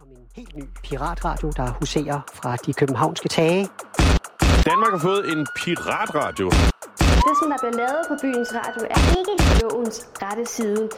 om en helt ny piratradio, der huserer fra de københavnske tage. Danmark har fået en piratradio. Det, som der bliver lavet på byens radio, er ikke lovens rette side.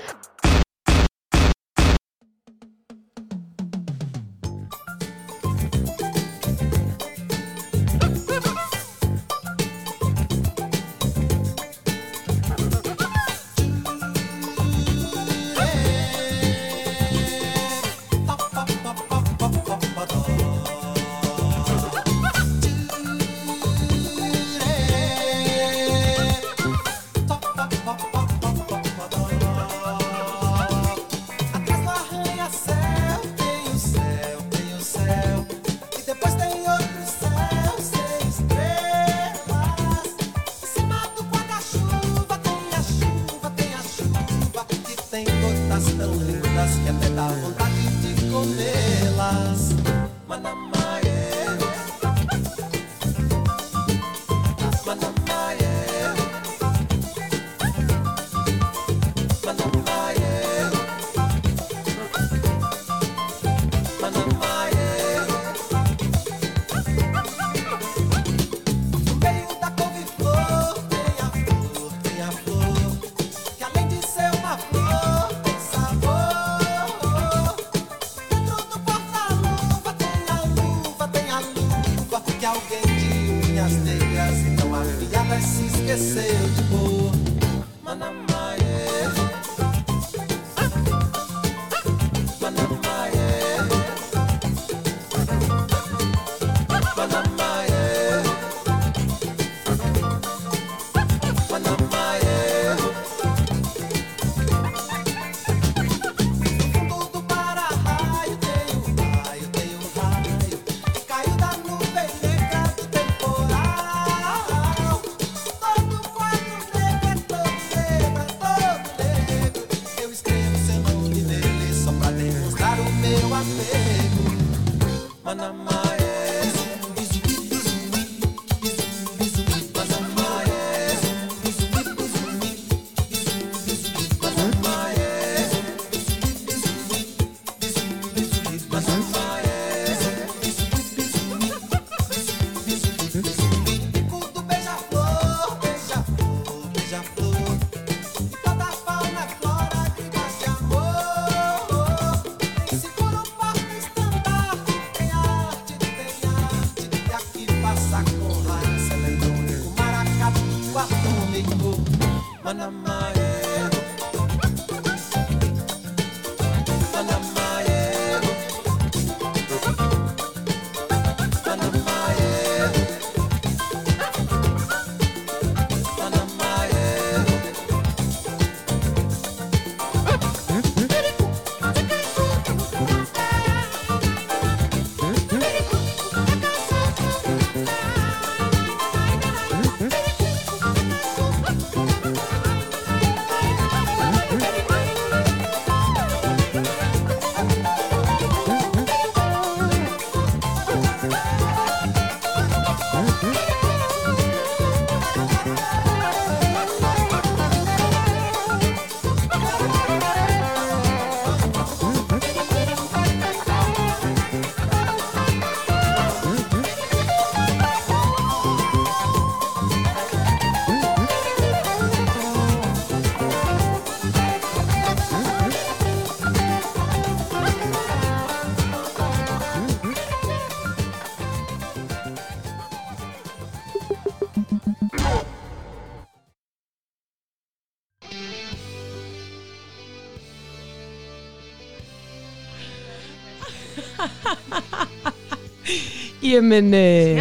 Jamen, øh,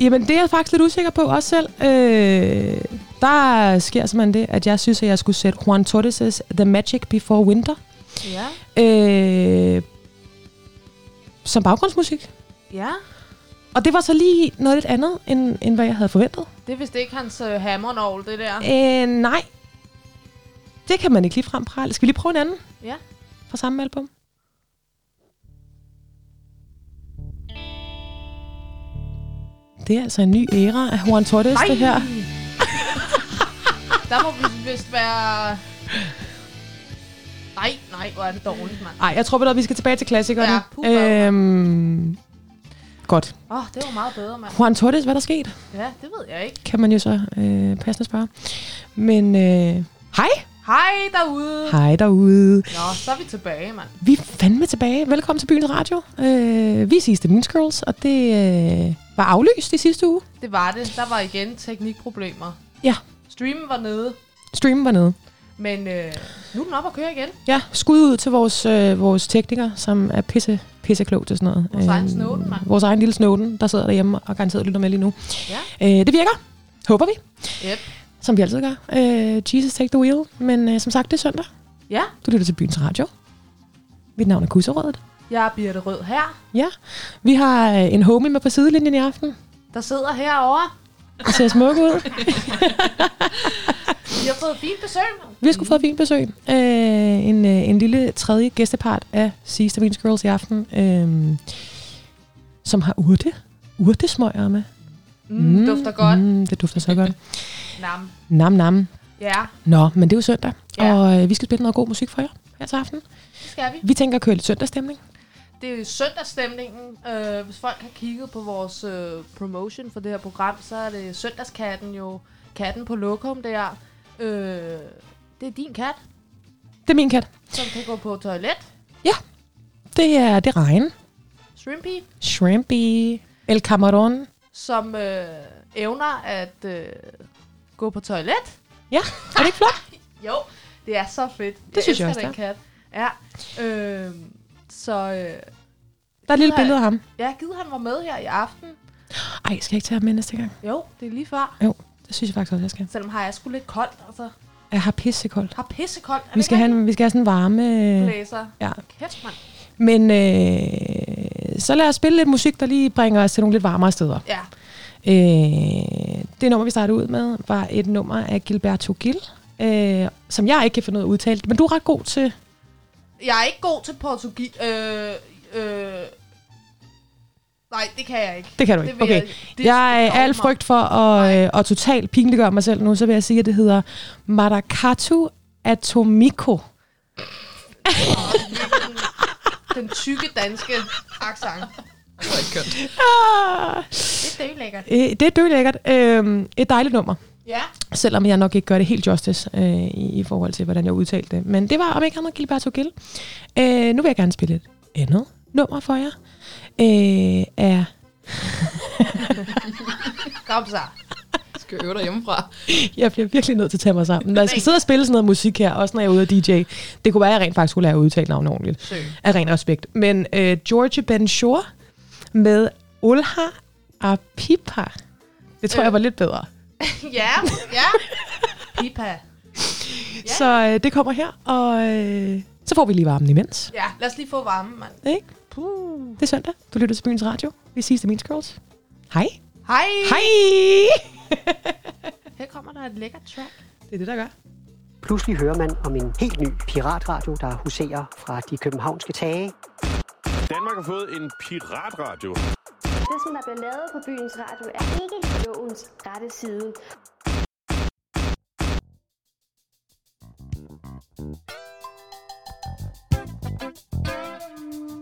jamen, det er jeg faktisk lidt usikker på også selv. Øh, der sker simpelthen det, at jeg synes, at jeg skulle sætte Juan Torres' The Magic Before Winter Ja. øh, som baggrundsmusik. Ja. Og det var så lige noget lidt andet, end, end hvad jeg havde forventet. Det er vist ikke hans uh, hammernål, det der. Øh, nej. Det kan man ikke lige frem prale. Skal vi lige prøve en anden Ja. fra samme album? Det er altså en ny æra af Juan Torres, Nej. det her. Der må vi vist være... Nej, nej, hvor er det dårligt, mand. Nej, jeg tror vel, at vi skal tilbage til klassikerne. Ja, puha. øhm, godt. Åh, oh, det var meget bedre, mand. Juan Torres, hvad er der sket? Ja, det ved jeg ikke. Kan man jo så øh, passende spørge. Men øh, hej. Hej derude. Hej derude. Nå, så er vi tilbage, mand. Vi er fandme tilbage. Velkommen til Byens Radio. Øh, vi er sidste Mean Girls, og det øh, var aflyst i sidste uge. Det var det. Der var igen teknikproblemer. Ja. Streamen var nede, Streamen var nede. men øh, nu er den op at køre igen. Ja, skud ud til vores, øh, vores tekniker, som er pisse, pisse klog til sådan noget. Vores egen Snowden, mand. Vores egen lille Snowden, der sidder derhjemme og garanteret lytter med lige nu. Ja. Øh, det virker, håber vi, Yep. som vi altid gør. Øh, Jesus take the wheel. Men øh, som sagt, det er søndag. Ja, Du lytter til Byens Radio. Mit navn er Kusserødet. Jeg er Birte Rød her. Ja, vi har øh, en homie med på sidelinjen i aften. Der sidder herovre. Det ser smuk ud. Vi har fået fint besøg. Vi har sgu fået fint besøg. Øh, en, øh, en lille tredje gæstepart af Sister Means Girls i aften, øh, som har urte. Urtesmøger med. Mm, dufter godt. Mm, det dufter så godt. Nam. Nam, nam. Ja, Nå, men det er jo søndag, Ja. og øh, vi skal spille noget god musik for jer her til aften. det skal vi. Vi tænker at køre lidt søndagsstemning. Det er søndagsstemningen. Øh, hvis folk har kigget på vores øh, promotion for det her program, så er det søndagskatten jo. Katten på lokum der. Øh, det er din kat, Det er min kat. som kan gå på toilet. Det er, det er regn. Shrimpy, Shrimpy. El Cameron. som øh, evner at øh, gå på toilet. Ja, er det ikke flot? Jo, det er så fedt. Det synes jeg også, den kat. Ja. Øh, så øh, Der er et lille billede af ham. ja, gider han var med her i aften. Ej, skal jeg ikke tage ham med næste gang? Jo, det er lige før. Det synes jeg faktisk også, jeg skal. Selvom har jeg sgu lidt koldt, altså. Jeg har pissekoldt. Har pissekoldt. Vi skal, have, en- vi skal have sådan en varme... blæser. Ja. Kæft, mand. Men øh, så lad os spille lidt musik, der lige bringer os til nogle lidt varmere steder. Ja. Øh, det nummer, vi startede ud med, var et nummer af Gilberto Gil, øh, som jeg ikke kan finde ud af at udtale. Men du er ret god til... Jeg er ikke god til portugis. Øh, øh, nej, det kan jeg ikke. Det kan du Det ikke. Okay. jeg- det Jeg er al frygt for at, øh, at totalt pinliggøre mig selv nu, så vil jeg sige, at det hedder Maracatu Atomico. Den tykke danske accent. Ah, Det er dølækkert. øh, det er dølækkert. Øh, et dejligt nummer. Ja. Selvom jeg nok ikke gør det helt justice øh, i, i forhold til, hvordan jeg udtalte det. Men det var om ikke andet Gilberto Gil. Øh, nu vil jeg gerne spille et andet nummer for jer. Øh, af Kom så. skal øve dig hjemmefra. Jeg bliver virkelig nødt til at tage mig sammen. Når jeg skal sidde og spille sådan noget musik her, også når jeg er ude af DJ, det kunne være, at jeg rent faktisk skulle lære at udtale navnet ordentligt. Søg. Af ren respekt. Men øh, George Ben Shore med Olha Apipa. Det tror Øh. jeg var lidt bedre. ja, ja. Pipa. Ja. Så øh, det kommer her, og øh, så får vi lige varmen imens. Ja, lad os lige få varme, mand. Ikke? Puh. Det er søndag. Du lytter til Byens Radio. Vi ses til Mean Girls. Hej. Hej. Hej! Her kommer der et lækkert track. Det er det, der gør. Pludselig hører man om en helt ny piratradio, der huserer fra de københavnske tage. Danmark har fået en piratradio. Det, som der bliver lavet på byens radio, er ikke lovens rette side. Naquele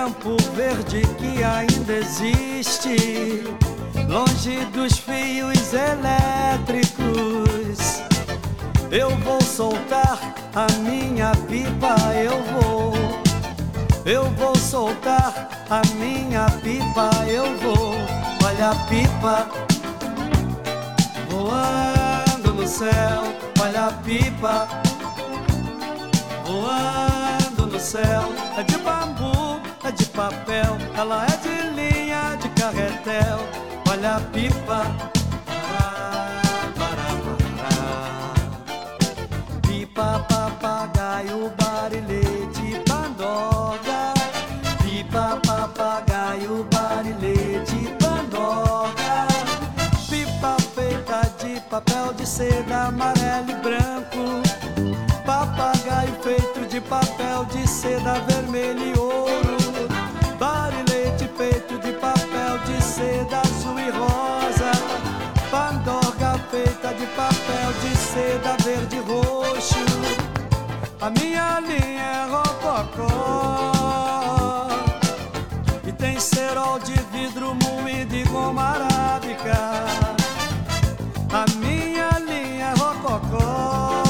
campo verde que ainda existe, longe dos fios elétricos, eu vou soltar a minha pipa, eu vou. Eu vou soltar a minha pipa, eu vou. Olha a pipa voando no céu, olha a pipa voando no céu. É ela é de linha de carretel. Olha a pipa. Pará, pará, pará. Pipa, papagaio, barilete, pandorga. Pipa, papagaio, barilete, pandorga. Pipa feita de papel de seda amarelo e branco. Papagaio feito de papel de seda vermelho seda verde e roxo. A minha linha é rococó. E tem cerol de vidro moído e goma arábica. A minha linha é rococó.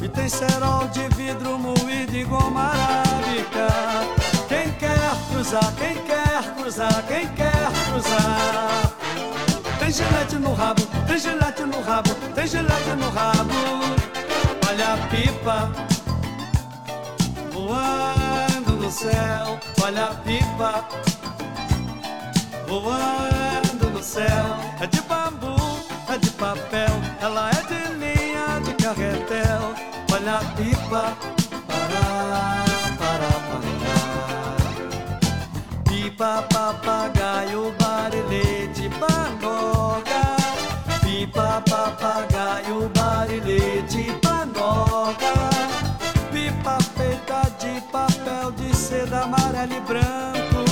E tem cerol de vidro moído e goma arábica. Quem quer cruzar, quem quer cruzar, quem quer cruzar. Tem gilete no rabo, tem gilete no rabo, tem gilete no rabo. Olha a pipa voando no céu. Olha a pipa voando no céu. É de bambu, é de papel, ela é de linha de carretel. Olha a pipa, pará, Pipa, papagaio, barilete, pangoga. Pipa, papagaio, barilete, pangoga. Pipa feita de papel de seda amarelo e branco.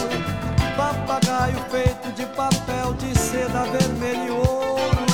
Papagaio feito de papel de seda vermelho e ouro.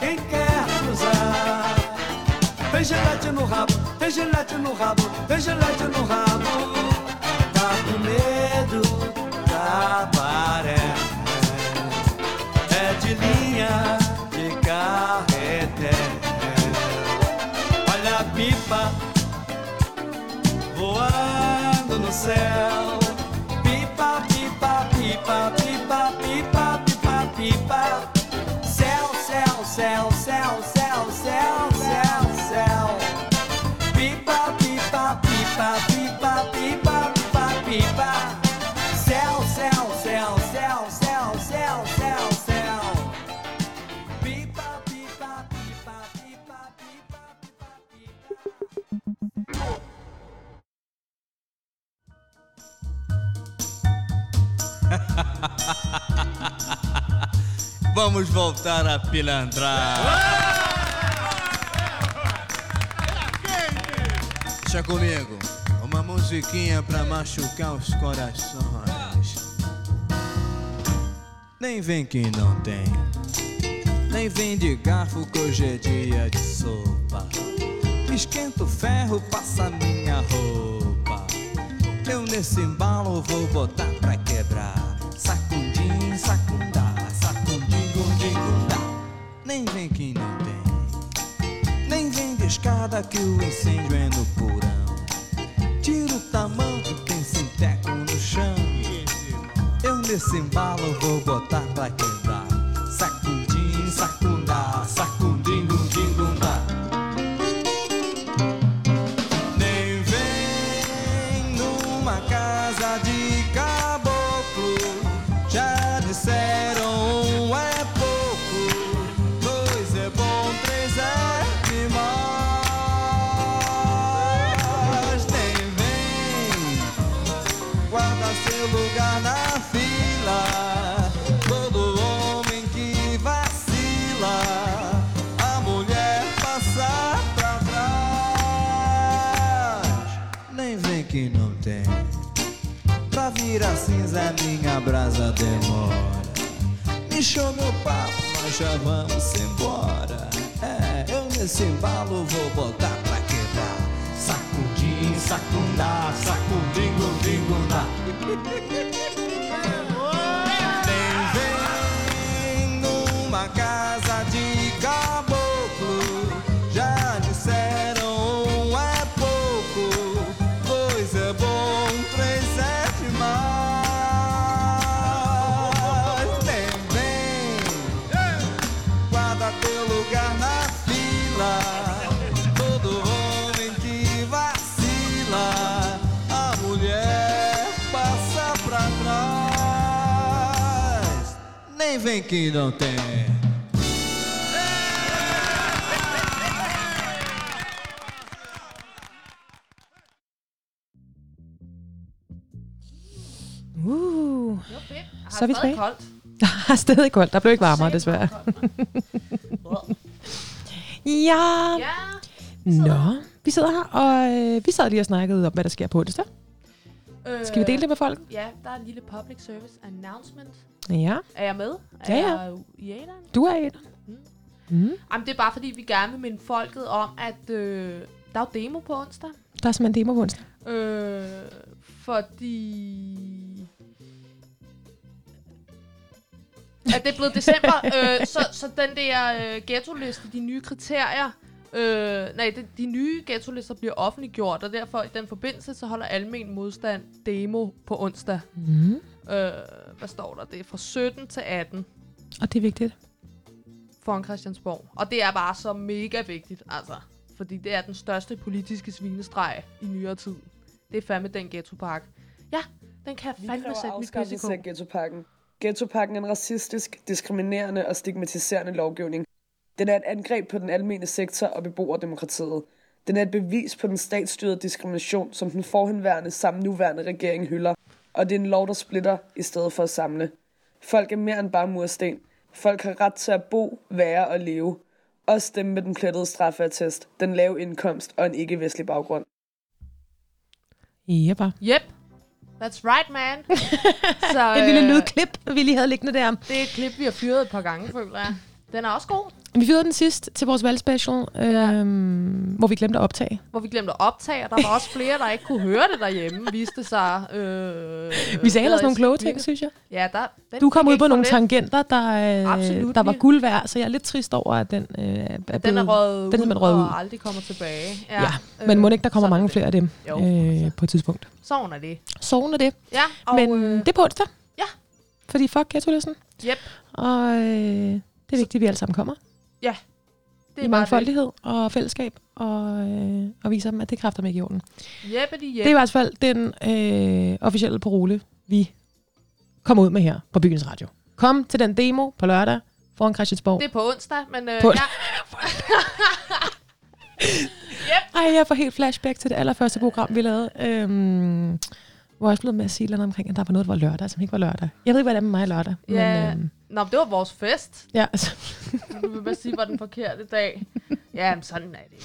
Quem quer cruzar. Tem gilete no rabo, tem gilete no rabo, tem gilete no rabo. Tá com medo da maré. É de linha de carretel. Olha a pipa voando no céu. Vamos voltar a pilantrar. Deixa comigo, uma musiquinha pra machucar os corações. Nem vem que não tem, nem vem de garfo que hoje é dia de sopa. Esquenta o ferro, passa minha roupa. Eu nesse embalo vou botar pra quebrar. Que o incêndio é no porão. Tira o tamanho, tem sinteco no chão. Eu nesse embalo vou botar pra quebrar. Minha brasa demora. Me show meu papo, nós já vamos embora. É, eu nesse embalo vou botar pra quebrar. Sacudim, sacundá, sacudim, gundim, nem vem que não tem. Uh, Så er vi tilbage. koldt. der er stadig koldt. Der blev ikke varmere, desværre. Ja. Ja. Nå, vi sidder her, og øh, vi sad lige og snakkede om, hvad der sker på onsdag. Øh, Skal vi dele det med folk? Ja, der er en lille public service announcement. Ja, Er jeg med? Ja, er ja. jeg i æderen? du er en. Mm. Mm. Jamen, det er bare fordi, vi gerne vil minde folket om, at øh, der er jo demo på onsdag. Der er simpelthen demo på onsdag. Øh, fordi... At det er blevet december, øh, så, så den der øh, ghetto-liste, de nye kriterier, øh, nej, de, de nye ghetto-lister bliver offentliggjort, og derfor i den forbindelse, så holder almen modstand demo på onsdag. Mm. Øh, hvad står der? Det er fra 17 til 18 Og det er vigtigt. foran Christiansborg. Og det er bare så mega vigtigt, altså. Fordi det er den største politiske svinestreg i nyere tid. Det er fandme den ghettopark. Ja, den kan Vi fandme kræver sætte mit pisse i afskaffelse kog. af ghettopakken. Ghettopakken er en racistisk, diskriminerende og stigmatiserende lovgivning. Den er et angreb på den almene sektor og beboerdemokratiet. Den er et bevis på den statsstyrede diskrimination, som den forhenværende samt nuværende regering hylder. Og det er en lov, der splitter i stedet for at samle. Folk er mere end bare mursten. Folk har ret til at bo, være og leve. Også dem med den plettede straffeattest, den lave indkomst og en ikke-vestlig baggrund. Bare. Yep. That's right, man. så, Et lille øh, lydklip, vi lige havde liggende der. Det er et klip, vi har fyret et par gange, føler jeg. Den er også god, Vi fyrede den sidst til vores valgspecial, øhm, hvor vi glemte at optage. hvor vi glemte at optage, og der var også flere, der ikke kunne høre det derhjemme, viste sig. Øh, Vi sagde ellers nogle kloge ting, synes jeg. Ja, der, Du kom ud på nogle lidt. tangenter, der, Absolut. øh, der var guld værd, så jeg er lidt trist over, at den øh, er blevet... Den er røget den ud, røget ud. og aldrig kommer tilbage. Ja, men må ikke, der kommer mange det. flere af dem Jo. øh, på et tidspunkt. Sådan er det. Sådan er det. Ja, og Men øh, det er på onsdag. Ja. Fordi fuck ghetto-listen. Yep. Og øh, det er vigtigt, at vi alle sammen kommer. Ja. Det I er bare mangfoldighed og fælleskab. Og, øh, og viser dem, at det kræfter mig ikke i orden. det. Jeppity, Det er i hvert fald den øh, officielle parole, vi kommer ud med her på Byens Radio. Kom til den demo på lørdag foran Christiansborg. Det er på onsdag, men øh, På- ja. Ej, jeg får helt flashback til det allerførste program, vi lavede. Øhm, hvor jeg også blev med at sige noget omkring, at der var noget, der var lørdag, som ikke var lørdag. Jeg ved ikke, hvad det er med mig lørdag. Ja. Men, øhm, Nå, det var vores fest. ja, altså, Du vil bare sige, var den forkerte dag. Ja, men sådan er det.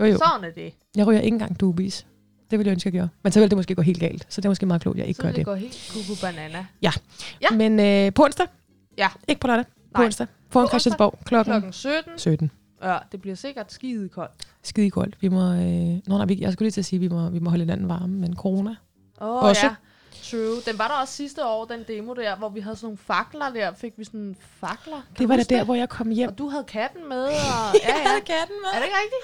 jo, jo. Sådan er det. Jeg ryger ikke engang dubis. Det ville jeg ønske, jeg gjorde. Men så ville det måske gå helt galt. Så det er måske meget klogt, jeg ikke Så gør det det. går helt kuku banana. Ja. Ja. Men øh, på onsdag? Ja. Ikke på lørdag. På Nej. onsdag. Foran På Christiansborg. Klokken, Klokken 17. 17. Ja, det bliver sikkert skide koldt. Skide koldt. Vi må... Øh, nå, nej, vi, jeg skulle lige til at sige, at vi må, vi må holde hinanden varme, men corona. Åh, oh, Også. ja. True. Den var der også sidste år, den demo der, hvor vi havde sådan nogle fakler der. Fik vi sådan fakler. Kan Det var da der, hvor jeg kom hjem. Og du havde katten med. Og, ja, ja. katten med. Er det ikke rigtigt?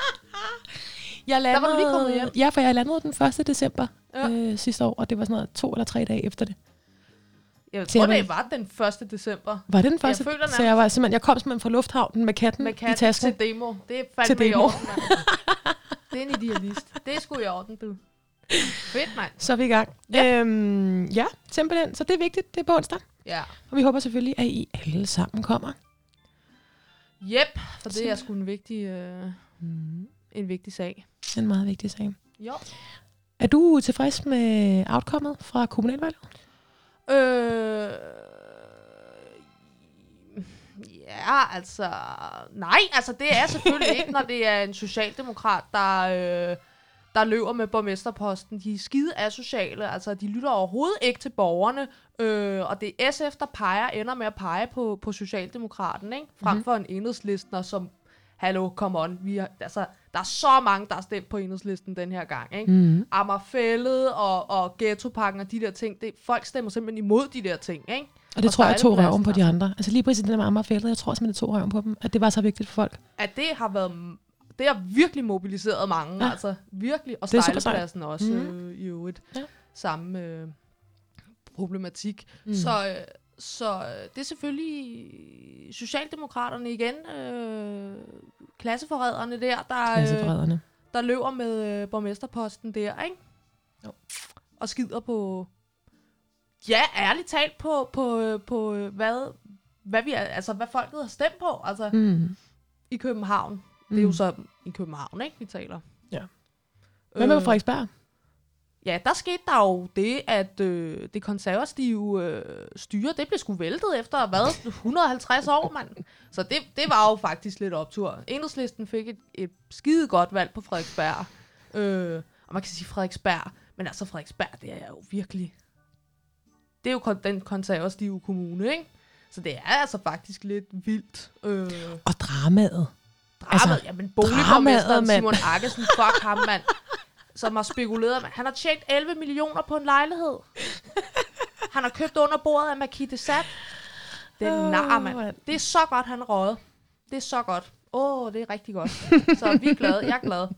Jeg Der var du landede, lige kommet hjem. Ja, for jeg landede den 1. december Ja. øh, sidste år, og det var sådan noget to eller tre dage efter det. Jeg tror, jeg det var den 1. december. Var det den første? føler så jeg, var simpelthen, jeg kom simpelthen fra lufthavnen med katten, Med i katten tasken. til demo. Det er Til fandme i demo. orden. Det er en idealist. Det sgu i orden, du. Fedt, mand. Så er vi i gang. Ja. Øhm, ja, simpelthen. Så det er vigtigt. Det er på onsdag. Ja. Og vi håber selvfølgelig, at I alle sammen kommer. Yep, for det er sgu en vigtig, øh, Mm. en vigtig sag. En meget vigtig sag. Jo. Er du tilfreds med outcomet fra kommunalvalget? Øh, ja, altså... Nej, altså det er selvfølgelig ikke, når det er en socialdemokrat, der, øh, der løber med borgmesterposten. De er skide asociale, altså de lytter overhovedet ikke til borgerne. Øh, og det er SF, der peger, ender med at pege på, på Socialdemokraten, ikke? Frem Mhm. for en enhedslistner, som... Hallo, come on. Vi har, altså, der er så mange, der har stemt på enhedslisten den her gang. Ikke? Mm. Amagerfællet og, og ghettopakken og de der ting. Det, folk stemmer simpelthen imod de der ting, ikke? Og det Og tror jeg tog røven på de andre. Altså lige præcis den der med Amagerfældet, jeg tror simpelthen, det tog røven på dem. At det var så vigtigt for folk. At det har været... Det har virkelig mobiliseret mange, ja. Altså virkelig. Og stejlepladsen også Mhm. øh, i øvrigt. Ja. Samme øh, problematik. Mm. Mm. Så, øh, så øh, det er selvfølgelig Socialdemokraterne igen, øh, klasseforræderne der, der, øh, Klasseforræderne. der løber med øh, borgmesterposten der, ikke? Jo. Og skider på... Ja, ærligt talt på, på, øh, på øh, hvad hvad, vi altså, hvad folket har stemt på altså, Mm. i København. Det er jo Mm. så i København, ikke, vi taler. Ja. Hvad med Øh, Frederiksberg? Ja, der skete der jo det, at øh, det konservative øh, styre, det blev sgu væltet efter, hvad, 150 år, mand. Så det, det var jo faktisk lidt optur. Enhedslisten fik et, et skide godt valg på Frederiksberg. Øh, og man kan sige Frederiksberg, men altså Frederiksberg, det er jo virkelig... Det er jo kon- den konservative kommune, ikke? Så det er altså faktisk lidt vildt. Øh, Og dramaet. Dramaet, altså, jamen boligborgmesteren. Simon Akkesen, fuck ham, mand. Som har spekuleret, mand. Han har tjent 11 millioner på en lejlighed. Han har købt under bordet af de Sade. Det er nar, mand. Det er så godt, han røget. Det er så godt. Åh, oh, det er rigtig godt. Så vi er glade. Jeg er glad.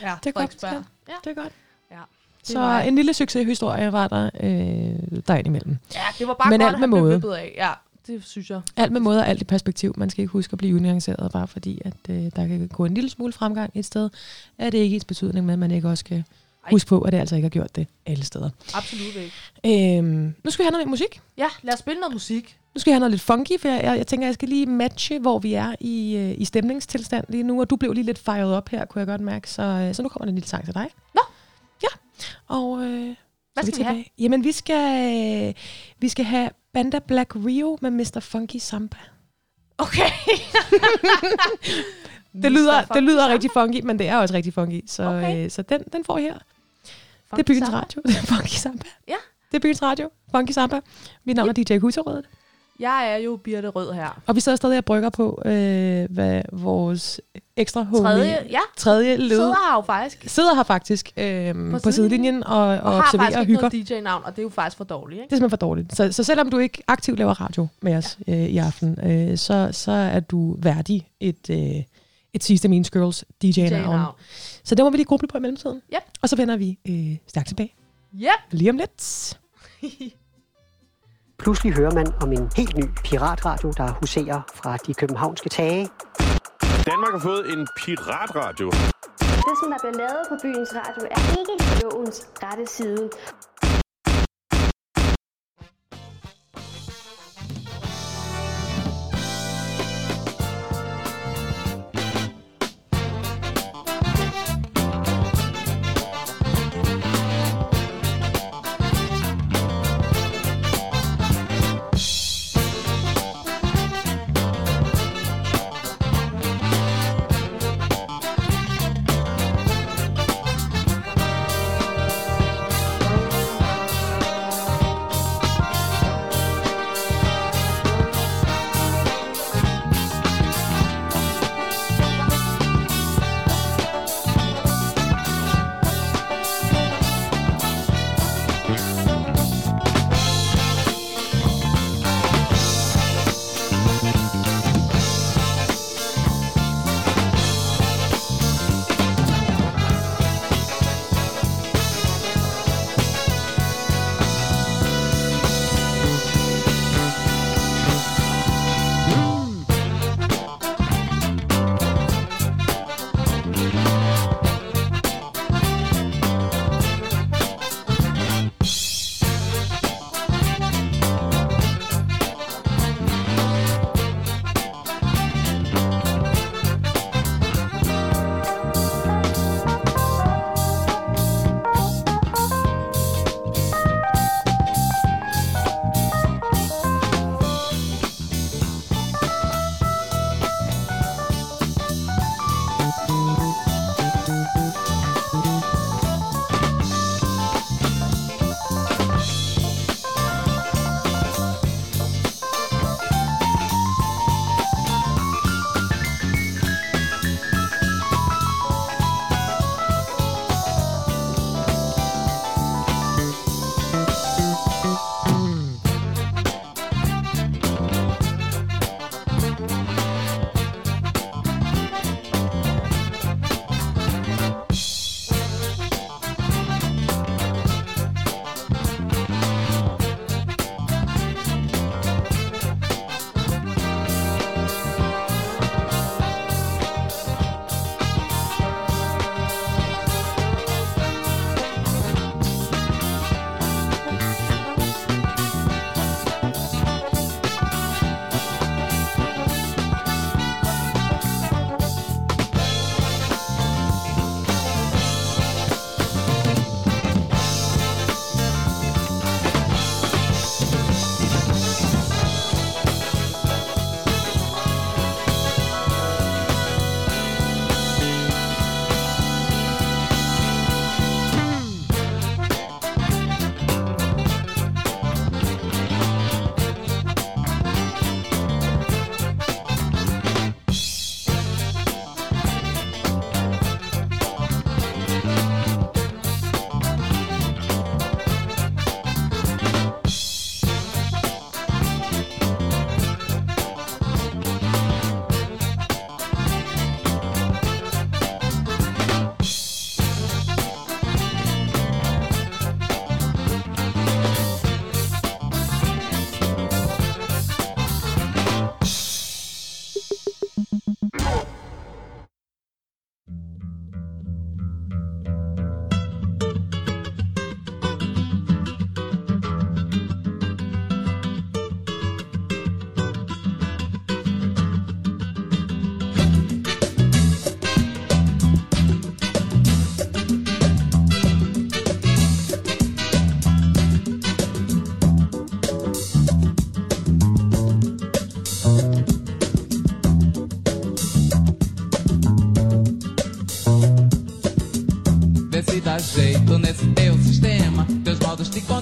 Ja, Det er godt, ja. Ja. Det er godt. Ja. Så mig. en lille succeshistorie var der øh, derindimellem. ja, det var bare Men godt, alt med han blev måde. vippet af. Ja, det synes jeg. Alt med måde og alt i perspektiv. Man skal ikke huske at blive unuanceret, bare fordi at øh, der kan gå en lille smule fremgang et sted. Er det ikke ens betydning med, at man ikke også skal Ej. huske på, at det altså ikke har gjort det alle steder. Absolut ikke. Øhm, nu skal vi have noget musik. Ja, lad os spille noget musik. Nu skal jeg have noget lidt funky, for jeg, jeg, jeg tænker, jeg skal lige matche, hvor vi er i, øh, i stemningstilstand lige nu. Og du blev lige lidt fejret op her, kunne jeg godt mærke. Så, øh, så nu kommer der en lille sang til dig. Nå. Ja. Og øh, Hvad skal vi have? tilbage. Jamen, vi skal, vi skal have Banda Black Rio med Mr. Funky Samba. Okay. Det lyder, det lyder rigtig funky, men det er også rigtig funky. Så, Okay. øh, så den, den får I her. Funky det er byens Samba. radio. funky Samba. Ja. Det er byens radio. Funky Samba. Mit navn er DJ Husserødet. Jeg er jo Birte Rød her. Og vi sidder stadig og brygger på, øh, hvad vores ekstra homie, Tredje, ja, tredje led sidder her jo faktisk. sidder her faktisk øh, på, på sidelinjen. og, og, Og har observerer faktisk og ikke hygger. noget DJ-navn, og det er jo faktisk for dårligt, Det ikke? er simpelthen for dårligt. Så, så selvom du ikke aktivt laver radio med os ja. øh, i aften, øh, så, så er du værdig et, øh, et sidste Mean Girls DJ-navn. DJ-navn. Så det må vi lige gruble på i mellemtiden. Yep. Og så vender vi øh, stærkt tilbage. Yep. Lige om lidt. Pludselig hører man om en helt ny piratradio, der huserer fra de københavnske tage. Danmark har fået en piratradio. Det, som der bliver lavet på byens radio, er ikke lovens rette side. estoy con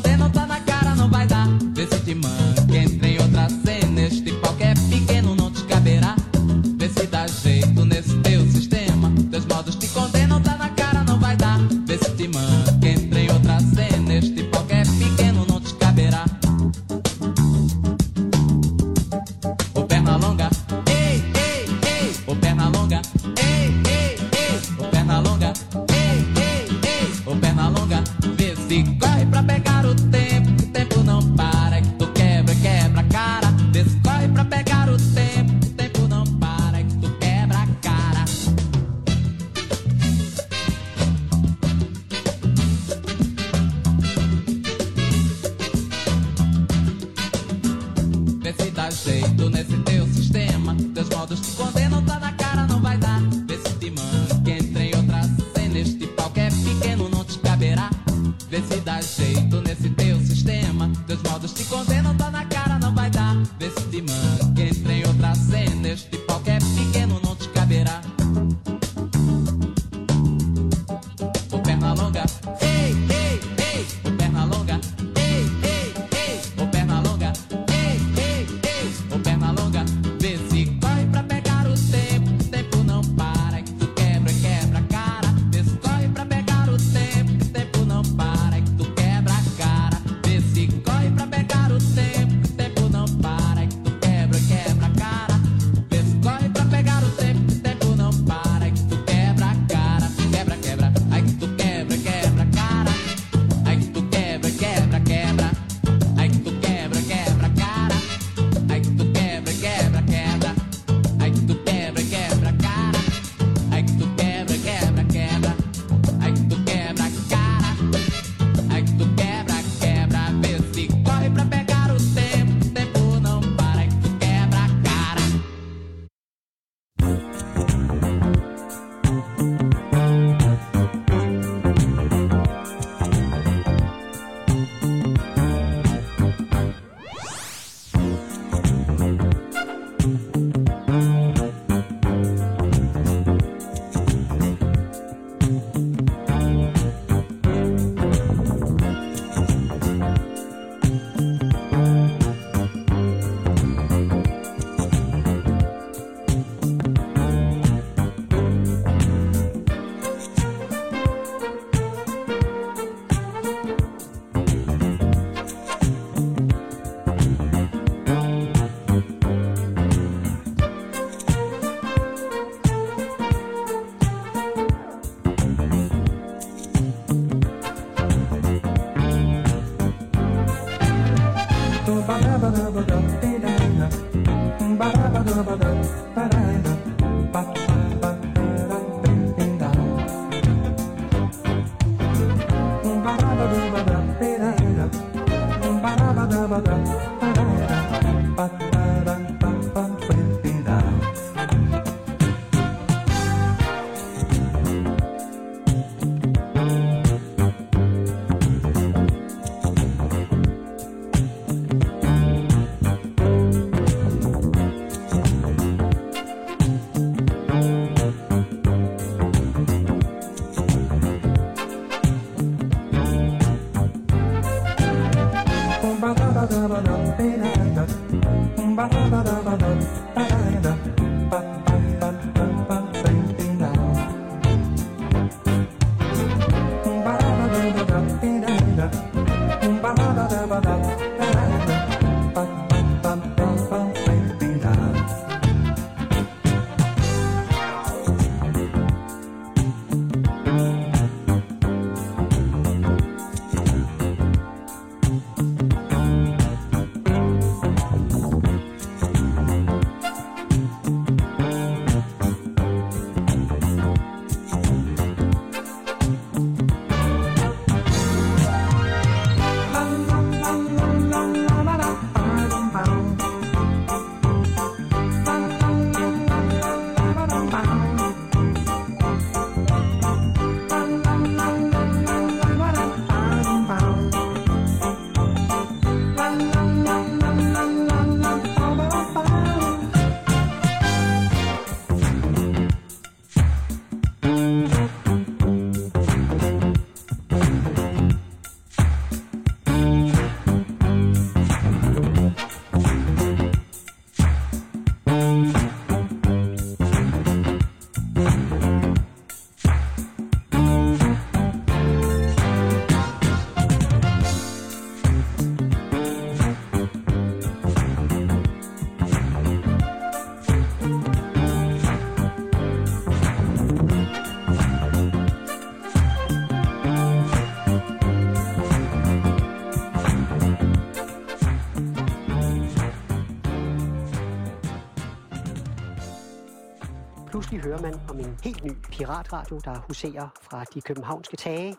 Pludselig hører man om en helt ny piratradio, der huserer fra de københavnske tage.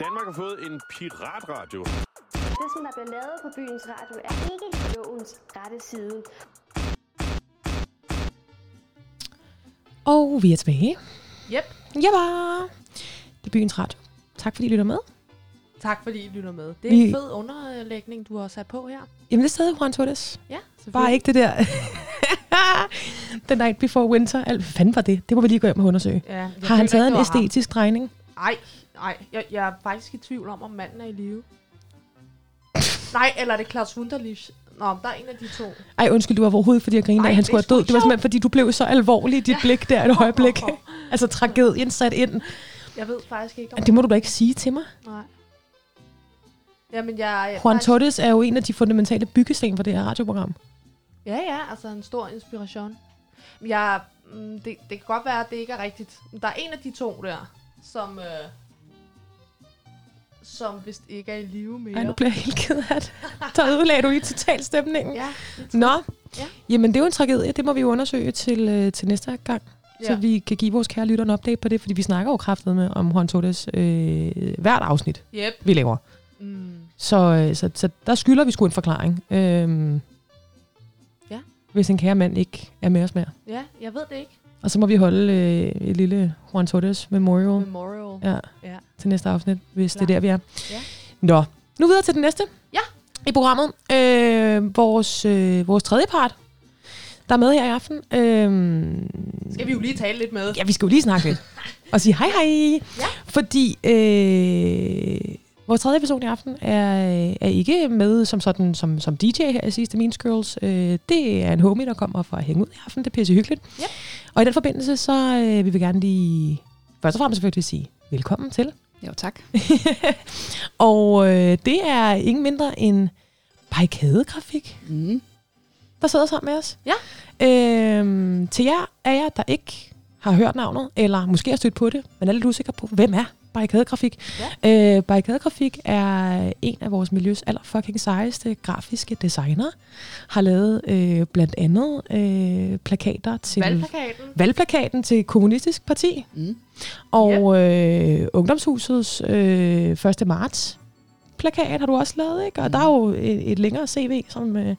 Danmark har fået en piratradio. Det, som der bliver lavet på byens radio, er ikke lovens rette side. Og vi er tilbage. Yep. Ja. Det er byens radio. Tak fordi I lytter med. Tak fordi I lytter med. Det er Vi- en fed underlægning, du har sat på her. Jamen, det er stadig Juan Torres. Ja, Bare ikke det der. The Night Before Winter. Alt, hvad fanden var det? Det må vi lige gå hjem og undersøge. Ja, Har han taget en var ham. æstetisk drejning? Nej, nej. Jeg, jeg er faktisk i tvivl om, om manden er i live. Nej, eller er det Claus Wunderlich? Nå, der er en af de to. Ej, undskyld, du var overhovedet fordi jeg grinede af, han skulle have død. Det var simpelthen, fordi du blev så alvorlig i dit blik der et øjeblik. altså tragedien sat ind. Jeg ved faktisk ikke, om... Det må du da ikke sige til mig. Nej. Jamen, jeg... jeg Juan faktisk- Torres er jo en af de fundamentale byggesten for det her radioprogram. Ja, ja, altså en stor inspiration. Jeg, mm, det, det kan godt være, at det ikke er rigtigt. Men Der er en af de to der, som... Øh, som vist ikke er i live mere. Ej, nu bliver jeg helt ked af det. Så ødelagde du i total stemningen. Ja, Nå, Ja. jamen det er jo en tragedie. Det må vi jo undersøge til, øh, til næste gang. Så Ja. vi kan give vores kære lytter en update på det, fordi vi snakker jo kraftet med om Juan Torres øh, hvert afsnit, Yep. vi laver. Mm. Så, øh, så, så der skylder vi sgu en forklaring. Øhm. Hvis en kære mand ikke er med os mere. Ja, jeg ved det ikke. Og så må vi holde øh, et lille Juan Torres Memorial Memorial. ja, Ja. til næste afsnit, hvis Klar. det er der, vi er. Ja. Nå, nu videre til den næste. Ja. I programmet. Øh, vores, øh, vores tredje part, der er med her i aften. Øh, Skal vi jo lige tale lidt med. Ja, vi skal jo lige snakke lidt. Og sige hej hej. Ja. Fordi øh, vores tredje person i aften er, er ikke med som sådan som, som DJ her i sidste Mean Girls. Øh, det er en homie, der kommer for at hænge ud i aften. Det er pisse hyggeligt. Ja. Og i den forbindelse, så øh, vil vi gerne lige først og fremmest selvfølgelig sige velkommen til. Jo, tak. og øh, det er ingen mindre end Barrikadegrafik, mm. der sidder sammen med os. Ja. Øhm, til jer er jeg, der ikke har hørt navnet, eller måske har stødt på det, men er lidt usikker på, hvem er Barrikadegrafik? Ja. Øh, Barrikadegrafik er en af vores miljøs aller fucking sejeste grafiske designer. Har lavet øh, blandt andet øh, plakater til... Valgplakaten. Valgplakaten til Kommunistisk Parti. Mm. Og øh, Ungdomshusets øh, 1. marts plakat har du også lavet, ikke? Og der er jo et, et længere CV, som, øh,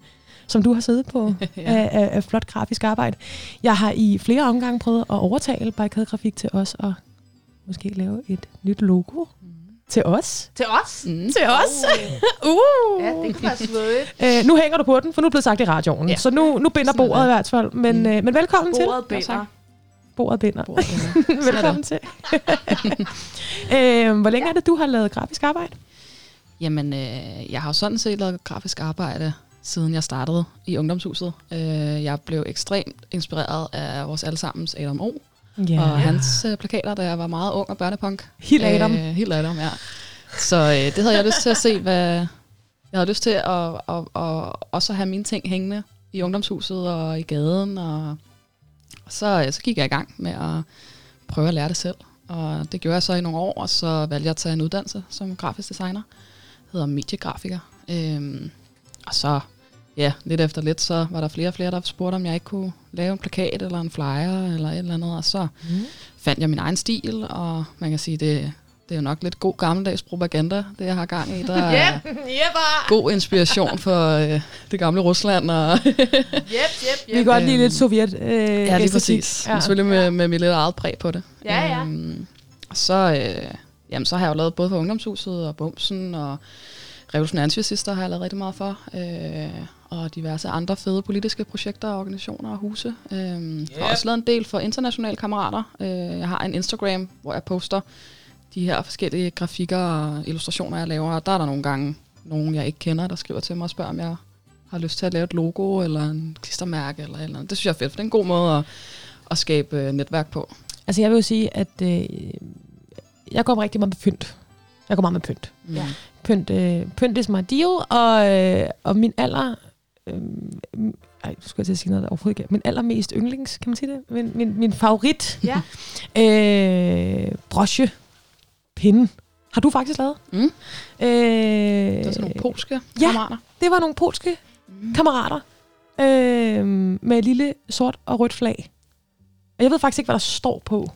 som du har siddet på Ja. af, af, af flot grafisk arbejde. Jeg har i flere omgange prøvet at overtale Barrikadegrafik til os og måske lave et nyt logo til os. Til os? Mm. Til os! uh! Ja, det kunne være. Øh, nu hænger du på den, for nu er det blevet sagt i radioen. Ja. Så nu, nu binder Sådan er bordet det. i hvert fald. Men, mm. øh, men velkommen Bordet til. binder. Bordet binder. Bordet binder. Er velkommen til. øh, hvor længe er det, du har lavet grafisk arbejde? Jamen, øh, jeg har jo sådan set lavet grafisk arbejde, siden jeg startede i Ungdomshuset. Øh, jeg blev ekstremt inspireret af vores allesammens Adam O. Ja. Og hans øh, plakater, da jeg var meget ung og børnepunk. Helt Adam. Øh, helt Adam, ja. Så øh, det havde jeg lyst til at se, hvad... Jeg havde lyst til at, at, at, at også have mine ting hængende i ungdomshuset og i gaden. Og så, øh, så gik jeg i gang med at prøve at lære det selv. Og det gjorde jeg så i nogle år, og så valgte jeg at tage en uddannelse som grafisk designer. Det hedder mediegrafiker. Øhm, og så, ja, lidt efter lidt, så var der flere og flere, der spurgte, om jeg ikke kunne lave en plakat eller en flyer eller et eller andet. Og så Mm. fandt jeg min egen stil, og man kan sige, det, det er jo nok lidt god gammeldags propaganda, det jeg har gang i. Der er Yep, yep, god inspiration for øh, det gamle Rusland. Og yep, yep, yep. Vi kan godt lide lidt sovjet øh, ja, lige præcis. Ja. Selvfølgelig med, med mit lidt eget præg på det. Ja, ja. Øhm, så, øh, jamen, så har jeg jo lavet både for Ungdomshuset og Bumsen og Revolutionære Antifascister har jeg lavet rigtig meget for. Øh, og diverse andre fede politiske projekter, organisationer og huse. Øh, yep. Har også lavet en del for internationale kammerater. Øh, jeg har en Instagram, hvor jeg poster de her forskellige grafikker og illustrationer, jeg laver. Og der er der nogle gange nogen, jeg ikke kender, der skriver til mig og spørger, om jeg har lyst til at lave et logo eller en klistermærke eller eller andet. Det synes jeg er fedt, for det er en god måde at, at skabe øh, netværk på. Altså jeg vil jo sige, at øh, jeg går rigtig meget med pynt. Jeg går meget med pynt. Mm. Pynt, øh, pynt is my deal, og, øh, og min aller... Øh, ej, du skulle jeg til at sige noget, der overhovedet ikke. Min allermest yndlings, kan man sige det? Min, min, min favorit Ja. øh, broche pinde har du faktisk lavet. Mm. Øh, Det er sådan nogle polske ja. kammerater. det var nogle polske Mm. kammerater øh, med et lille sort og rødt flag. Og jeg ved faktisk ikke, hvad der står på.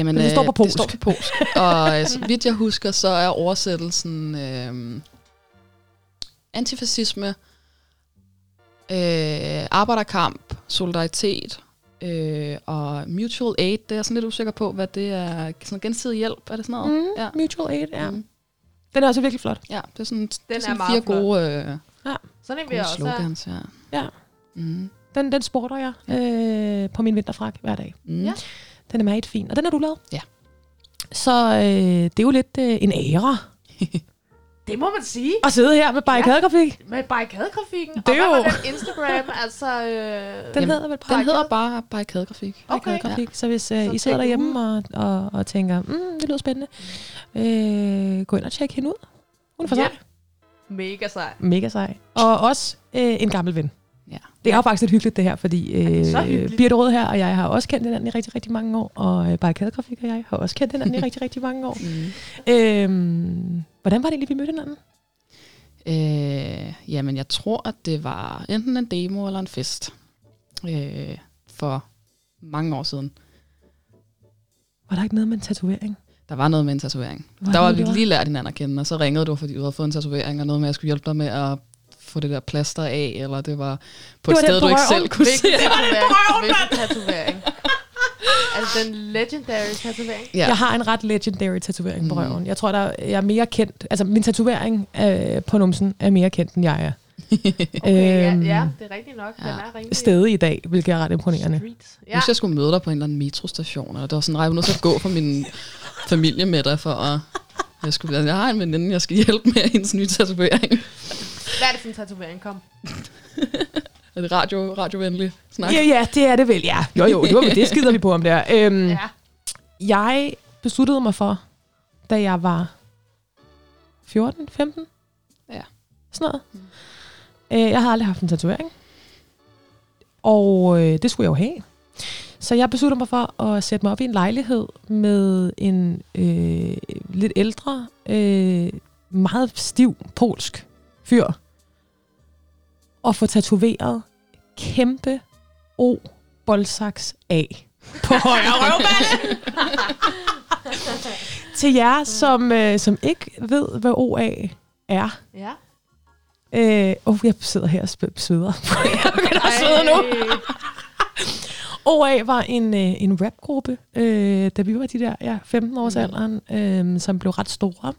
Jamen, Men det står på øh, polsk. Det står på polsk. og øh, så vidt jeg husker, så er oversættelsen øh, antifascisme, øh, arbejderkamp, solidaritet øh, og mutual aid. Det er jeg sådan lidt usikker på, hvad det er. Sådan gensidig hjælp, er det sådan noget? Mm, Ja. Mutual aid, ja. Mm. Den er også virkelig flot. Ja, det er sådan, det er er sådan meget fire flot. gode, øh, Ja. Sådan gode også slogans. Ja. Ja. Mm. Den, den sporter jeg øh, på min vinterfrak hver dag. Mm. Ja. Den er meget fin. Og den har du lavet? Ja. Så øh, det er jo lidt øh, en ære Det må man sige. at sidde her med barrikadegrafik. Med barrikadegrafikken. Det og er hvad jo- den Instagram? altså, øh, Den hedder vel Den hedder bare barrikadegrafik. Okay. barrikadegrafik. Så hvis øh, Så I sidder derhjemme og, og, og tænker, mm, det lyder spændende, øh, gå ind og tjek hende ud. Hun er for Ja. sej. Mega sej. Mega sej. Og også øh, en gammel ven. Ja. Det er jo faktisk lidt hyggeligt det her, fordi øh. Birte Rød her og jeg har også kendt hinanden i rigtig, rigtig mange år, og øh, Barrikadegrafik og jeg har også kendt hinanden i rigtig, rigtig mange år. Mm. Øhm, hvordan var det lige, vi mødte hinanden? Øh, jamen, jeg tror, at det var enten en demo eller en fest. Øh, for mange år siden. Var der ikke noget med en tatovering? Der var noget med en tatovering. Hvad Der var var vi var? lige lært hinanden at kende, og så ringede du, fordi du havde fået en tatovering, og noget med, at jeg skulle hjælpe dig med at få det der plaster af, eller det var på Det et var den sted, på du ikke selv kunne se. Hvilken tatovering? Hvilken tatovering? altså den legendary tatovering. Ja. Jeg har en ret legendary tatovering på Mm. røven. Jeg tror, der, jeg er mere kendt. Altså, min tatovering øh, på numsen er mere kendt, end jeg er. Okay, Øhm, ja, ja, det er rigtigt nok. Den ja. er rimelig Stadig i dag, hvilket er ret imponerende. street. Ja. Ja. Hvis jeg skulle møde dig på en eller anden metrostation, og det var sådan, at jeg var nødt til at gå for min familie med dig, for at jeg, skulle, jeg har en veninde, jeg skal hjælpe med hendes nye tatovering. Hvad er det for en tatovering? Kom. Er det radio, radiovenlig snak? Ja, ja, det er det vel, ja. Jo, jo, det, var, det skider vi på om der. Øhm, Ja. Jeg besluttede mig for, da jeg var 14, 15, Ja. sådan noget. Øh, jeg havde aldrig haft en tatovering. Og øh, det skulle jeg jo have. Så jeg besluttede mig for at sætte mig op i en lejlighed med en øh, lidt ældre, øh, meget stiv polsk fyr. Og få tatoveret kæmpe O boldsaks A på højre røvballe. Til jer, som, øh, som ikke ved, hvad OA er. Ja. Øh, oh, jeg sidder her og sveder. jeg begynder at svede nu. OA var en, øh, en rapgruppe, øh, da vi var de der ja, 15 års alderen, øh, som blev ret store.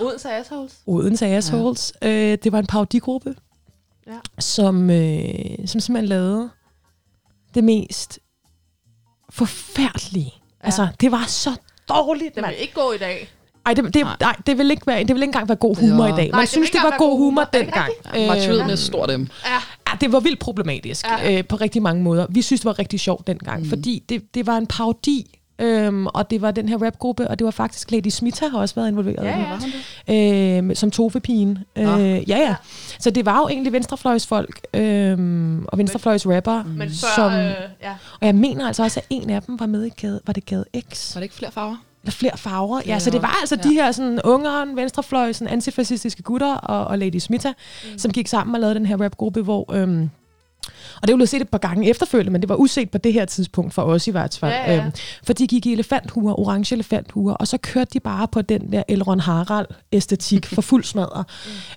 Odense Assholes. Odense Assholes. Ja. Øh, det var en parodigruppe, Ja. som, øh, som simpelthen lavede det mest forfærdelige. Ja. Altså, det var så dårligt, mand. vil ikke gå i dag. Ej, det, det, Nej. nej, det vil ikke være, det vil ikke engang være god humor Ja. i dag. Nej, Man det synes, det ikke var god humor humor. Det dengang. Ja, Martyren Øh, er stort dem. Ja. Ja, det var vildt problematisk Ja. øh, på rigtig mange måder. Vi synes, det var rigtig sjovt dengang, Mm. fordi det, det var en parodi, øhm, og det var den her rapgruppe, og det var faktisk Lady Smita har også været involveret Ja, ja. det, øhm, som Tove-pigen. Øh, ja, ja. Så det var jo egentlig venstrefløjsfolk øhm, og venstrefløjsrapper, Men før, som, øh, ja. og jeg mener altså også, at en af dem var med i Gade, var det Gade X? Var det ikke flere farver? Flere farver. Ja, Ja, så det var altså ja. de her sådan ungeren, venstrefløj, sådan antifascistiske gutter og, og Lady Smita, mm. som gik sammen og lavede den her rapgruppe, hvor... Øhm, og det er jo blevet set et par gange efterfølgende, men det var uset på det her tidspunkt for os i hvert fald. Ja, ja. Øhm, for de gik i elefanthuer, orange elefanthuer, og så kørte de bare på den der Elron Harald-æstetik for fuld smadre.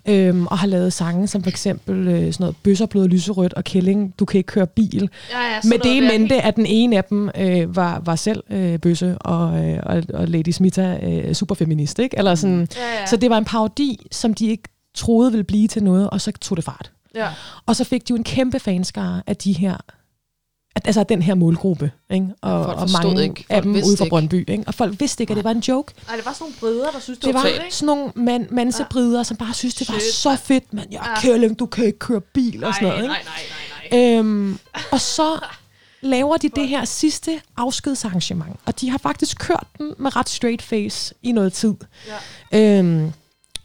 Mm. Øhm, og har lavet sange som for eksempel øh, sådan noget Bøsser blod lyserødt og Kælling, du kan ikke køre bil. Ja, ja, Med det i mente, at den ene af dem øh, var, var selv øh, bøsse, og, øh, og, og Lady Smita øh, superfeminist, ikke? Eller sådan. Ja, ja. Så det var en parodi, som de ikke troede ville blive til noget, og så tog det fart. Ja. Og så fik de jo en kæmpe fanskare af de her, at, altså af den her målgruppe, ikke? Og, Folk og mange ikke. af Folk dem vidste ude fra. Brøndby, ikke? Og folk vidste ikke, at det var en joke. Ej, det var sådan nogle brider, der synes, det, Det var fedt, ikke? sådan nogle man, mansebrider, som bare synes, det var Shit, så fedt, men jeg Ja. kælling, du kan ikke køre bil og sådan noget, ikke? nej, nej, nej, nej. Øhm, og så laver de det her sidste afskedsarrangement, og de har faktisk kørt den med ret straight face i noget tid. Ja. Øhm,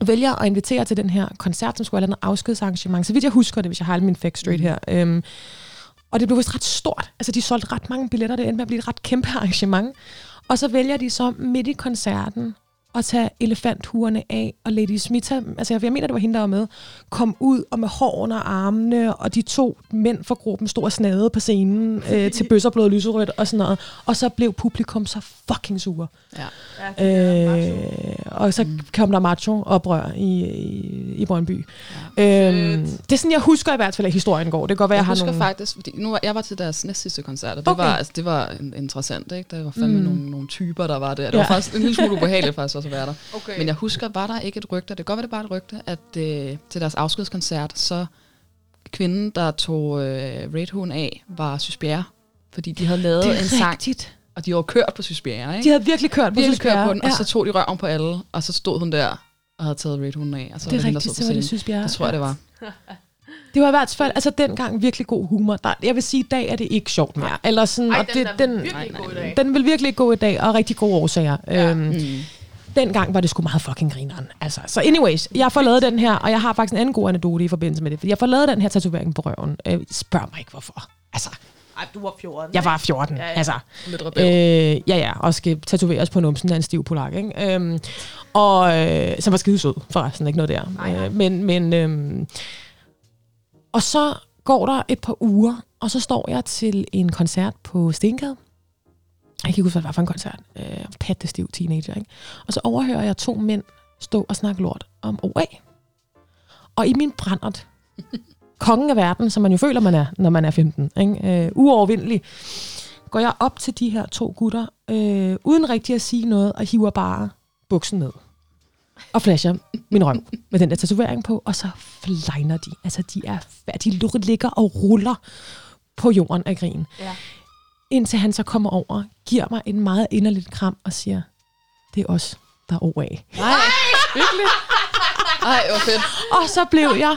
vælger at invitere til den her koncert, som skulle være et afskedsarrangement. Så vidt jeg husker det, hvis jeg har alle mine facts straight her. Øhm, og det blev vist ret stort. Altså, de solgte ret mange billetter. Det endte med at blive et ret kæmpe arrangement. Og så vælger de så midt i koncerten at tage elefanthuerne af, og Lady Smith, altså jeg mener, det var hende, der var med, kom ud og med hår under armene, og de to mænd fra gruppen stod og snadede på scenen øh, til bøsser blod lyserødt og sådan noget. Og så blev publikum så fucking sure. Ja. Øh, og så kom der macho-oprør i, i, i Brøndby. Ja. Øhm, det er sådan, jeg husker i hvert fald, at historien går. Det kan godt være, Jeg jeg, har husker nogle... faktisk, fordi nu var, jeg var til deres næst sidste koncert, og det, Okay. var, altså, det var en- interessant, ikke? Der var fandme Mm. mm. nogle, nogle typer, der var der. Det Ja. var faktisk en lille smule ubehageligt faktisk også at være der. Okay. Men jeg husker, var der ikke et rygte, det kan godt være, det bare et rygte, at øh, til deres afskedskoncert, så kvinden, der tog øh, Red Hoon af, var Sysbjerre. Fordi de havde lavet en sang, rigtigt. og de var kørt på Sysbjerre, ikke? De havde virkelig kørt på virkelig Sysbjerre. kørt på den, og Ja. så tog de røven på alle, og så stod hun der og havde taget Red Hoon af. Og så Det er hende, der rigtigt, på så var det. Sysbjerre. Det tror jeg, det var. Det var i hvert fald, altså dengang virkelig god humor. Der, jeg vil sige, i dag er det ikke sjovt mere. Eller sådan, Ej, og den det, er den, virkelig nej, den vil virkelig ikke gå i dag, og rigtig gode årsager. Ja. Øhm, Mm. Dengang var det sgu meget fucking grineren. Altså, så anyways, jeg får lavet den her, og jeg har faktisk en anden god anekdote i forbindelse med det. Fordi jeg får lavet den her tatovering på røven. Øh, spørg mig ikke, hvorfor. Altså, Ej, du var 14. jeg var 14. Ja, ja. Altså, Lidt rebel. Øh, ja, ja, og skal tatoveres på numsen af en stiv polak, ikke? Øhm, og øh, som var skide sød, forresten, ikke noget der. Nej, nej. Øh, men, men øhm, og så går der et par uger, og så står jeg til en koncert på Stengade. Jeg kan ikke huske, hvad det var for en koncert. Øh, pattestiv teenager, ikke? Og så overhører jeg to mænd stå og snakke lort om OA. Og i min brændert, kongen af verden, som man jo føler, man er, når man er 15, ikke? Øh, uovervindelig, går jeg op til de her to gutter, øh, uden rigtig at sige noget, og hiver bare buksen ned. Og flasher min røv med den der tatovering på, og så flegner de. Altså, de, er, de ligger og ruller på jorden af grin. Ja. Indtil han så kommer over, giver mig en meget inderligt kram og siger, det er os, der er OA. Nej, virkelig? Ej, hvor fedt. Og så blev jeg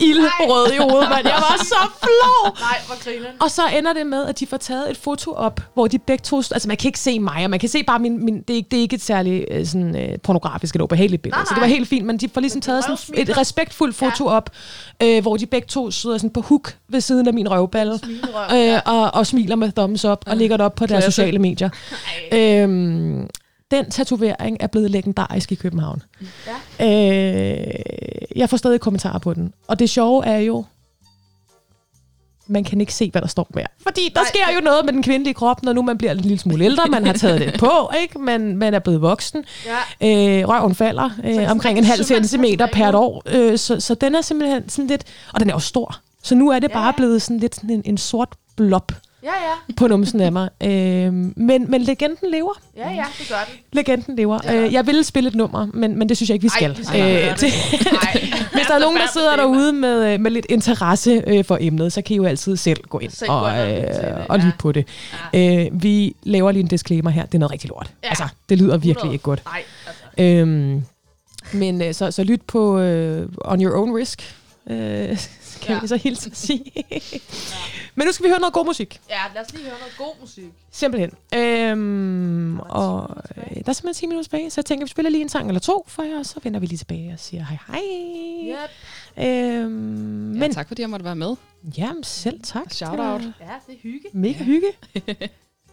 ildrød i hovedet, mand. Jeg var så flov. Nej, hvor grinen. Og så ender det med, at de får taget et foto op, hvor de begge to... Altså, man kan ikke se mig, og man kan se bare min... min det, er ikke, det er ikke et særligt øh, sådan, øh, pornografisk eller ubehageligt billede. Nej, Så det var nej. helt fint, men de får ligesom taget sådan et respektfuldt foto op, øh, hvor de begge to sidder sådan på hook ved siden af min røvballe. Smilerøv, Øh, ja. og, og smiler med thumbs up og lægger det op på deres sociale medier. Øhm, den tatovering er blevet legendarisk i København. Ja. Øh, jeg får stadig kommentarer på den. Og det sjove er jo, man kan ikke se, hvad der står mere. Fordi der Nej. sker jo noget med den kvindelige krop, når nu man bliver en lille smule ældre. Man har taget det på, ikke? Man, man er blevet voksen. Ja. Øh, røven falder øh, omkring en halv centimeter per år. Øh, så, så den er simpelthen sådan lidt... Og den er jo stor. Så nu er det Ja, bare blevet sådan lidt sådan en, en sort blob Ja, ja. på numsen af mig. Øh, men, men legenden lever. Ja, ja, det gør den. Legenden lever. Øh, jeg ville spille et nummer, men, men det synes jeg ikke, vi skal. Ej, vi skal gøre det. det, hvis der er nogen, der sidder derude med, øh, med lidt interesse øh, for emnet, så kan I jo altid selv gå ind Selv og, ind og lytte til det, øh, og ja. lytte på det. Øh, vi laver lige en disclaimer her. Det er noget rigtig lort. Ja. Altså, det lyder 100. virkelig ikke godt. Nej, altså. Øhm, men øh, så, så lyt på øh, On Your Own Risk, øh, kan Ja. ja. vi så hilse at sige. Men nu skal vi høre noget god musik. Ja, lad os lige høre noget god musik. Simpelthen. Øhm, og øh, der er simpelthen 10 minutter tilbage, så jeg tænker, vi spiller lige en sang eller to for jer, og så vender vi lige tilbage og siger hej hej. Yep. Øhm, Men, men ja, tak fordi jeg måtte være med. jamen, selv tak. Shout Det var out. Ja, det er hygge. Mega hygge.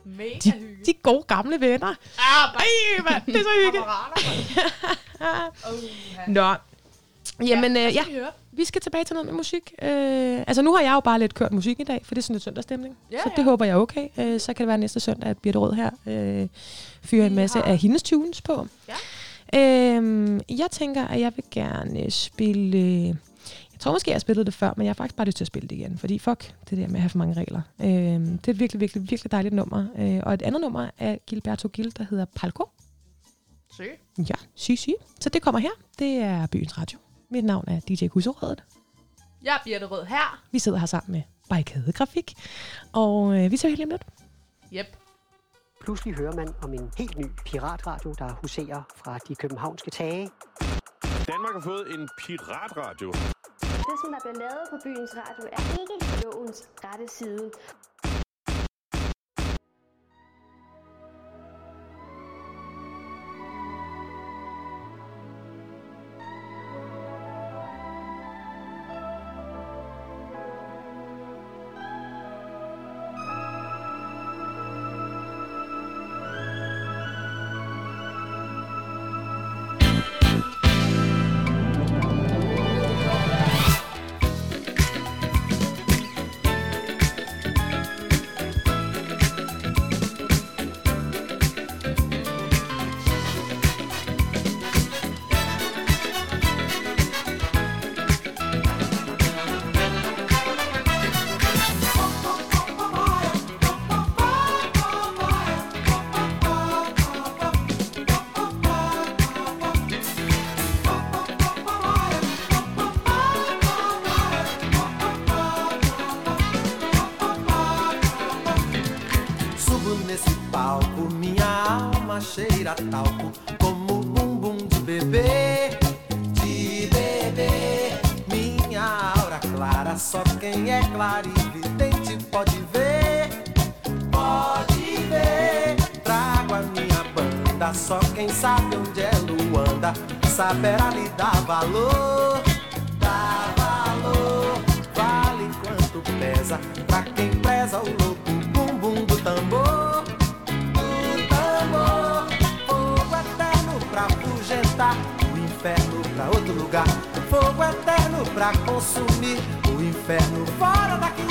Mega De, hygge. de gode gamle venner. Ah, bare Ej, mand, det er så hygge. kammerater. Oh, Nå. Jamen, øh, ja, vi skal tilbage til noget med musik. Øh, altså, nu har jeg jo bare lidt kørt musik i dag, for det er sådan lidt søndagsstemning. Ja, så ja. det håber jeg er okay. Øh, så kan det være næste søndag, at Birte Rød her øh, fyrer en masse har- af hendes tunes på. Ja. Øhm, jeg tænker, at jeg vil gerne spille... Jeg tror måske, jeg har spillet det før, men jeg har faktisk bare lyst til at spille det igen. Fordi fuck, det der med at have for mange regler. Øhm, det er et virkelig, virkelig, virkelig dejligt nummer. Øh, og et andet nummer er Gilberto Gil, der hedder Palco. Søg. Ja, syg, syg. Så det kommer her. Det er Byens Radio. Mit navn er DJ Kusserødet. Jeg er Birte Rød her. Vi sidder her sammen med Barrikade Grafik. Og øh, vi ser helt lige om lidt. Yep. Pludselig hører man om en helt ny piratradio, der huserer fra de københavnske tage. Danmark har fået en piratradio. Det, som der bliver lavet på byens radio, er ikke lovens rette side. Só quem sabe onde é Luanda saberá lhe dar valor, dar valor. Vale quanto pesa pra quem preza o louco bumbum do tambor, do tambor. Fogo eterno pra afugentar o inferno pra outro lugar. Fogo eterno pra consumir o inferno fora daqui.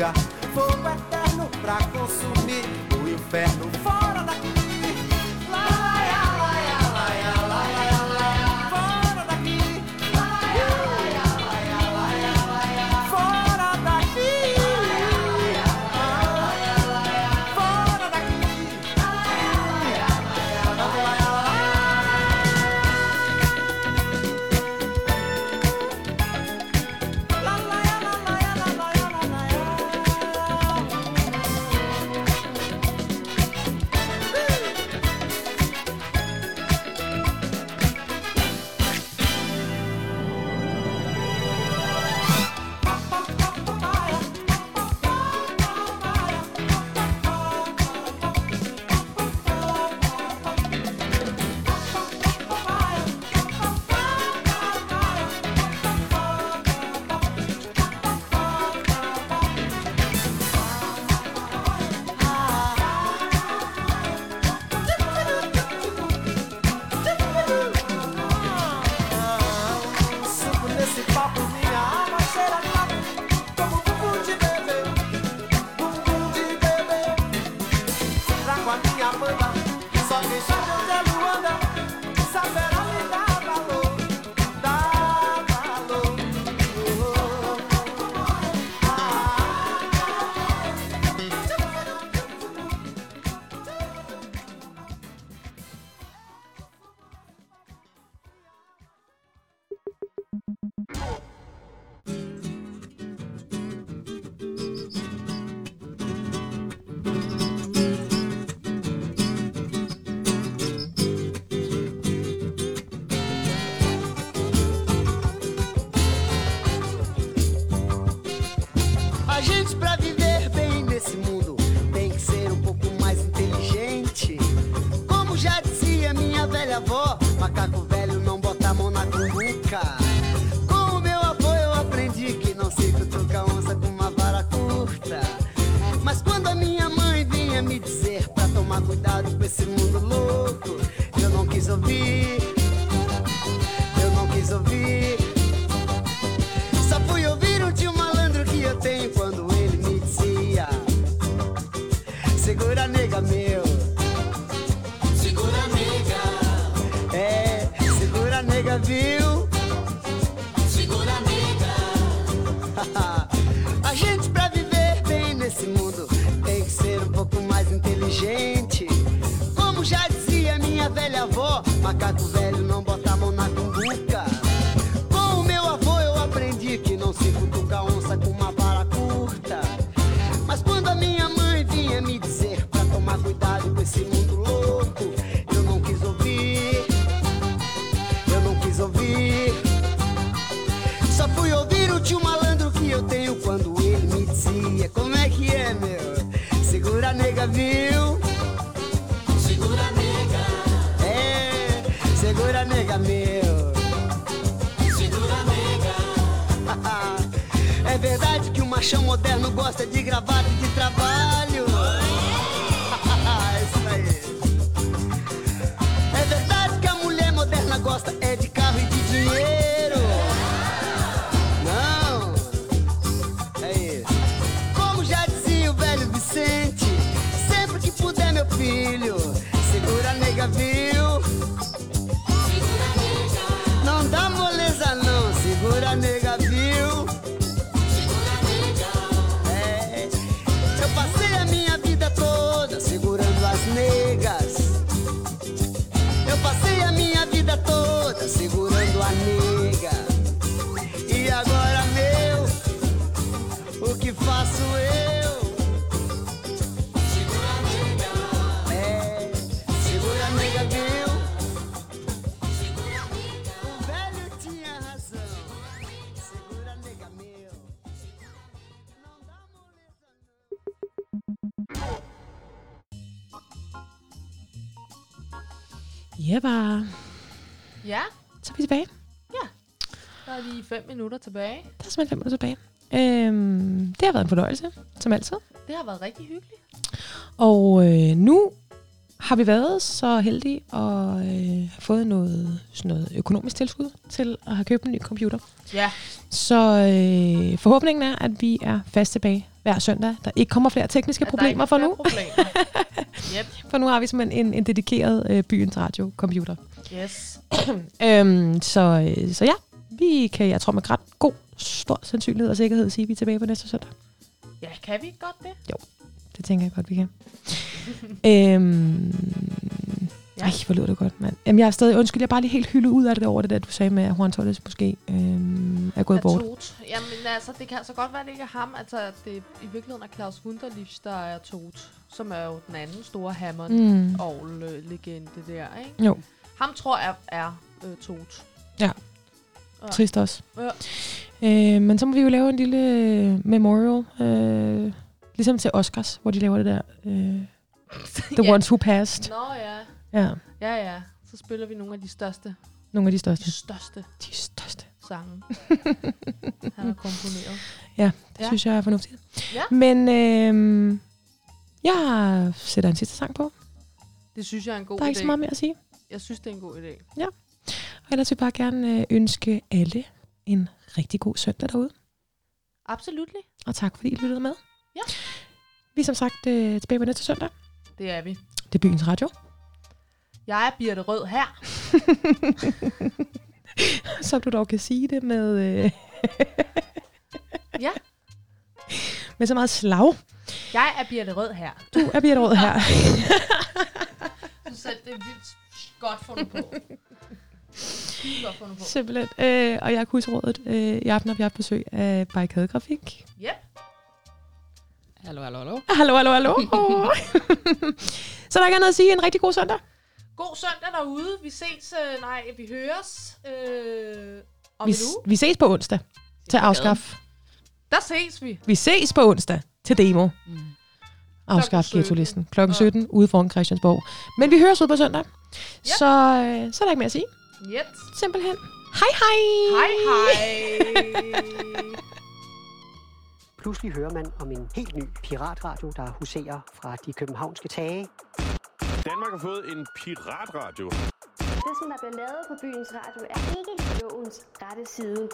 Lugar. Fogo eterno pra consumir o inferno inteligente. Como já dizia minha velha avó, macaco velho não bota a mão na cumbuca. Com o meu avô eu aprendi que não se cutuca onça com uma vara curta. Mas quando a minha mãe vinha me dizer pra tomar cuidado com esse mundo louco, eu não quis ouvir. Eu não quis ouvir. Só fui ouvir o tio malandro que eu tenho quando ele me dizia: Como é que é, meu? Segura nega, viu? nega meu. Segura nega. é verdade que o machão moderno gosta de gravata e de trabalho. Ja, bare. Ja, Så er vi tilbage. der er lige fem minutter tilbage. Der er simpelthen fem minutter tilbage. Øhm, det har været en fornøjelse, som altid. Det har været rigtig hyggeligt. Og øh, nu har vi været så heldige at øh, have fået noget, sådan noget økonomisk tilskud til at have købt en ny computer. Ja. Så øh, forhåbningen er, at vi er fast tilbage hver søndag. Der ikke kommer flere tekniske der problemer for nu. Problemer. yep. For nu har vi simpelthen en, en dedikeret øh, byens radio-computer. Yes. øhm, så, øh, så ja, vi kan, jeg tror med ret god, stor sandsynlighed og sikkerhed sige, at vi er tilbage på næste søndag. Ja, kan vi godt det? Jo, det tænker jeg godt, vi kan. øhm, Ja. Ej, hvor lyder det godt, mand. Jamen, jeg er stadig, undskyld, jeg er bare lige helt hyldet ud af det over det der, du sagde med, at Juan Torres måske øhm, er gået Er bort. Tot. Jamen altså, det kan så godt være, at det ikke er ham. Altså, det i virkeligheden er Claus Wunderlich, der er Tot. Som er jo den anden store Hammond Mm. og legende der, ikke? Jo. Ham tror jeg er øh, Tot. Ja. Ja. Trist også. Ja. Øh, men så må vi jo lave en lille øh, memorial, øh, ligesom til Oscars, hvor de laver det der, øh, The Ja. Ones Who Passed. Nå ja. Ja, Ja, ja. Så spiller vi nogle af de største, nogle af de største. de største De største. sange, han har komponeret. Ja, det Ja. ja. synes jeg er fornuftigt. Ja. Men øh, jeg sætter en sidste sang på. Det synes jeg er en god Der er idé. ikke så meget mere at sige. Jeg synes, det er en god idé. Og ellers vil jeg bare gerne øh, ønske alle en rigtig god søndag derude. Absolut. Og tak fordi I lyttede med. Ja. Vi er som sagt øh, tilbage på næste søndag. Det er vi. Det er Byens Radio. Jeg er Birte Rød her. Så du dog kan sige det med... Øh, Ja. med så meget slag. Jeg er Birte Rød her. Du er Birte Rød her. Du sagde, det er vildt godt fundet på. Vildt godt fundet på. Simpelthen. Øh, og jeg er husrådet. Øh, I aften har vi haft besøg af Barrikadegrafik. Yep. Hallo, hallo, hallo. Hallo, hallo, hallo. så der er ikke andet at sige. En rigtig god søndag. God søndag derude. Vi ses, øh, nej, vi høres øh, om Vi, vi ses på onsdag til afskaf. Der ses vi. Vi ses på onsdag til demo. Mm. Afskaf 17. ghetto-listen. Klokken 17 ude foran Christiansborg. Men vi høres ud på søndag. Så, øh, så er der ikke mere at sige. Yep. Simpelthen. Hej hej. Hej hej. Pludselig hører man om en helt ny piratradio, der huserer fra de københavnske tage. Danmark har fået en piratradio. Det, som der bliver lavet på byens radio, er ikke lovens rette side.